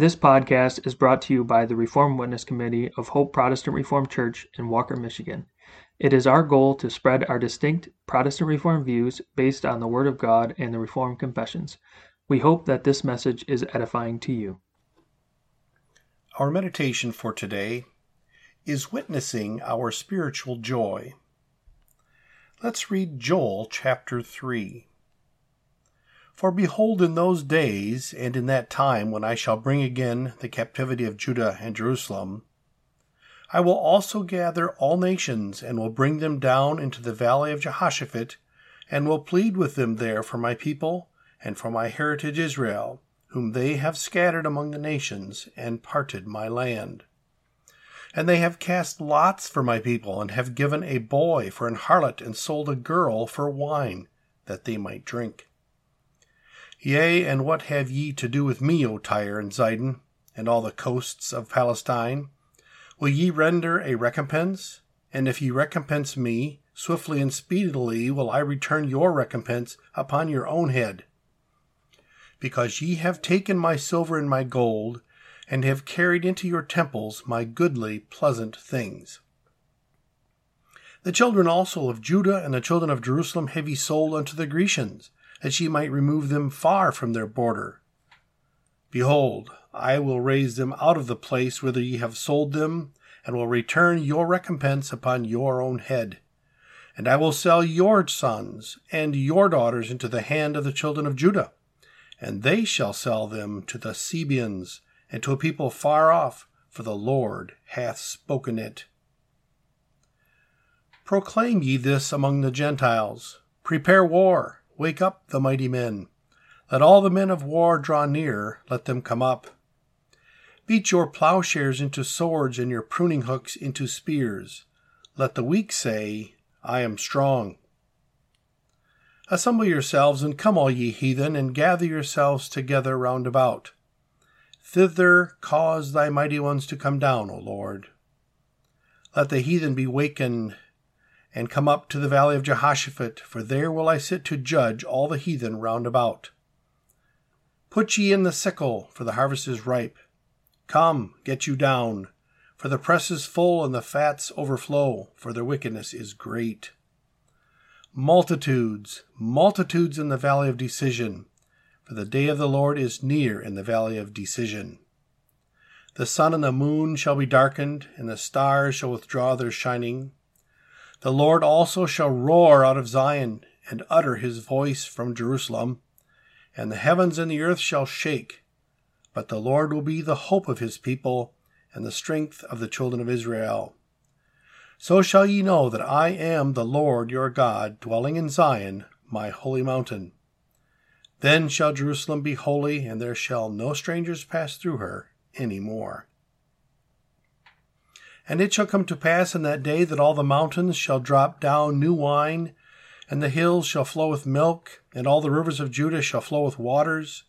This podcast is brought to you by the Reformed Witness Committee of Hope Protestant Reformed Church in Walker, Michigan. It is our goal to spread our distinct Protestant Reformed views based on the Word of God and the Reformed Confessions. We hope that this message is edifying to you. Our meditation for today is witnessing our spiritual joy. Let's read Joel chapter 3. For behold, in those days and in that time when I shall bring again the captivity of Judah and Jerusalem, I will also gather all nations and will bring them down into the valley of Jehoshaphat and will plead with them there for my people and for my heritage Israel, whom they have scattered among the nations and parted my land. And they have cast lots for my people, and have given a boy for an harlot, and sold a girl for wine, that they might drink. Yea, and what have ye to do with me, O Tyre and Zidon, and all the coasts of Palestine? Will ye render a recompense? And if ye recompense me, swiftly and speedily will I return your recompense upon your own head. Because ye have taken my silver and my gold, and have carried into your temples my goodly, pleasant things. The children also of Judah and the children of Jerusalem have ye sold unto the Grecians that ye might remove them far from their border. Behold, I will raise them out of the place whither ye have sold them, and will return your recompense upon your own head. And I will sell your sons and your daughters into the hand of the children of Judah, and they shall sell them to the Sabeans and to a people far off, for the Lord hath spoken it. Proclaim ye this among the Gentiles. Prepare war Wake up the mighty men. Let all the men of war draw near, let them come up. Beat your plowshares into swords and your pruning hooks into spears. Let the weak say, I am strong. Assemble yourselves and come, all ye heathen, and gather yourselves together round about. Thither cause thy mighty ones to come down, O Lord. Let the heathen be wakened and come up to the valley of Jehoshaphat, for there will I sit to judge all the heathen round about. Put ye in the sickle, for the harvest is ripe. Come, get you down, for the press is full and the fats overflow, for their wickedness is great. Multitudes, multitudes in the valley of decision, for the day of the Lord is near in the valley of decision. The sun and the moon shall be darkened, and the stars shall withdraw their shining the Lord also shall roar out of Zion and utter his voice from Jerusalem, and the heavens and the earth shall shake. But the Lord will be the hope of his people and the strength of the children of Israel. So shall ye know that I am the Lord your God, dwelling in Zion, my holy mountain. Then shall Jerusalem be holy, and there shall no strangers pass through her any more. And it shall come to pass in that day that all the mountains shall drop down new wine, and the hills shall flow with milk, and all the rivers of Judah shall flow with waters.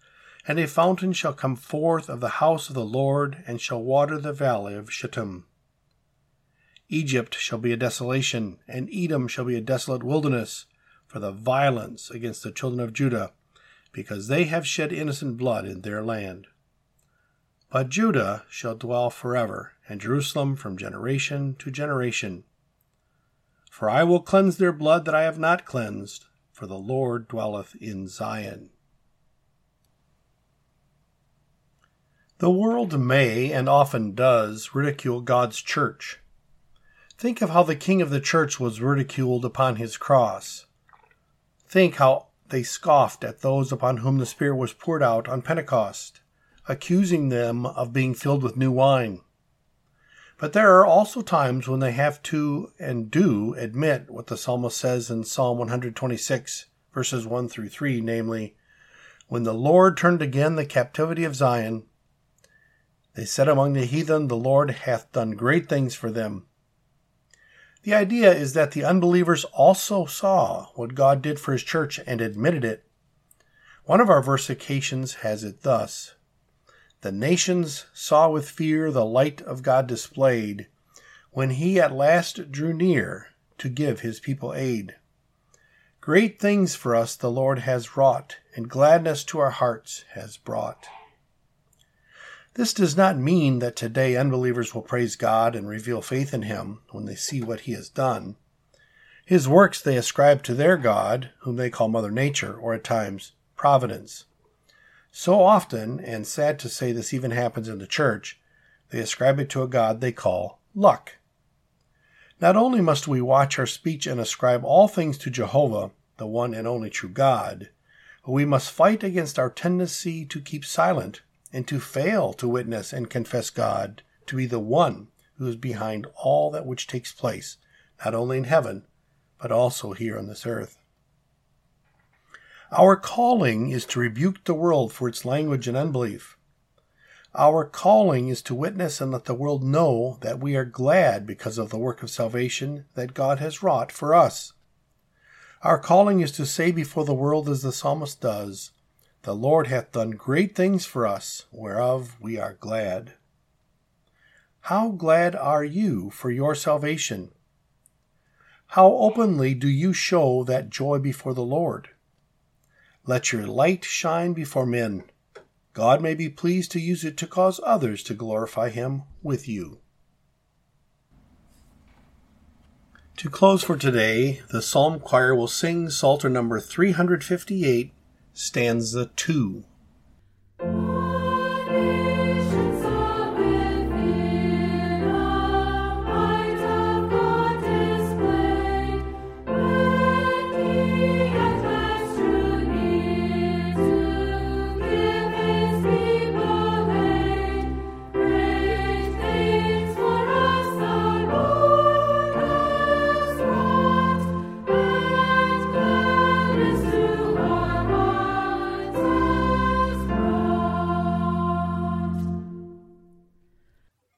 And a fountain shall come forth of the house of the Lord, and shall water the valley of Shittim. Egypt shall be a desolation, and Edom shall be a desolate wilderness, for the violence against the children of Judah, because they have shed innocent blood in their land. But Judah shall dwell forever, and Jerusalem from generation to generation. For I will cleanse their blood that I have not cleansed, for the Lord dwelleth in Zion. The world may, and often does, ridicule God's church. Think of how the king of the church was ridiculed upon his cross. Think how they scoffed at those upon whom the Spirit was poured out on Pentecost accusing them of being filled with new wine. But there are also times when they have to and do admit what the psalmist says in Psalm 126, verses 1 through 3, namely, When the Lord turned again the captivity of Zion, they said among the heathen, The Lord hath done great things for them. The idea is that the unbelievers also saw what God did for his church and admitted it. One of our versifications has it thus the nations saw with fear the light of God displayed when he at last drew near to give his people aid. Great things for us the Lord has wrought, and gladness to our hearts has brought. This does not mean that today unbelievers will praise God and reveal faith in Him when they see what He has done. His works they ascribe to their God, whom they call Mother Nature, or at times Providence. So often, and sad to say this even happens in the church, they ascribe it to a God they call luck. Not only must we watch our speech and ascribe all things to Jehovah, the one and only true God, but we must fight against our tendency to keep silent and to fail to witness and confess God to be the one who is behind all that which takes place, not only in heaven, but also here on this earth. Our calling is to rebuke the world for its language and unbelief. Our calling is to witness and let the world know that we are glad because of the work of salvation that God has wrought for us. Our calling is to say before the world as the psalmist does, The Lord hath done great things for us, whereof we are glad. How glad are you for your salvation? How openly do you show that joy before the Lord? Let your light shine before men God may be pleased to use it to cause others to glorify Him with you. To close for today, the Psalm Choir will sing Psalter number 358, stanza 2.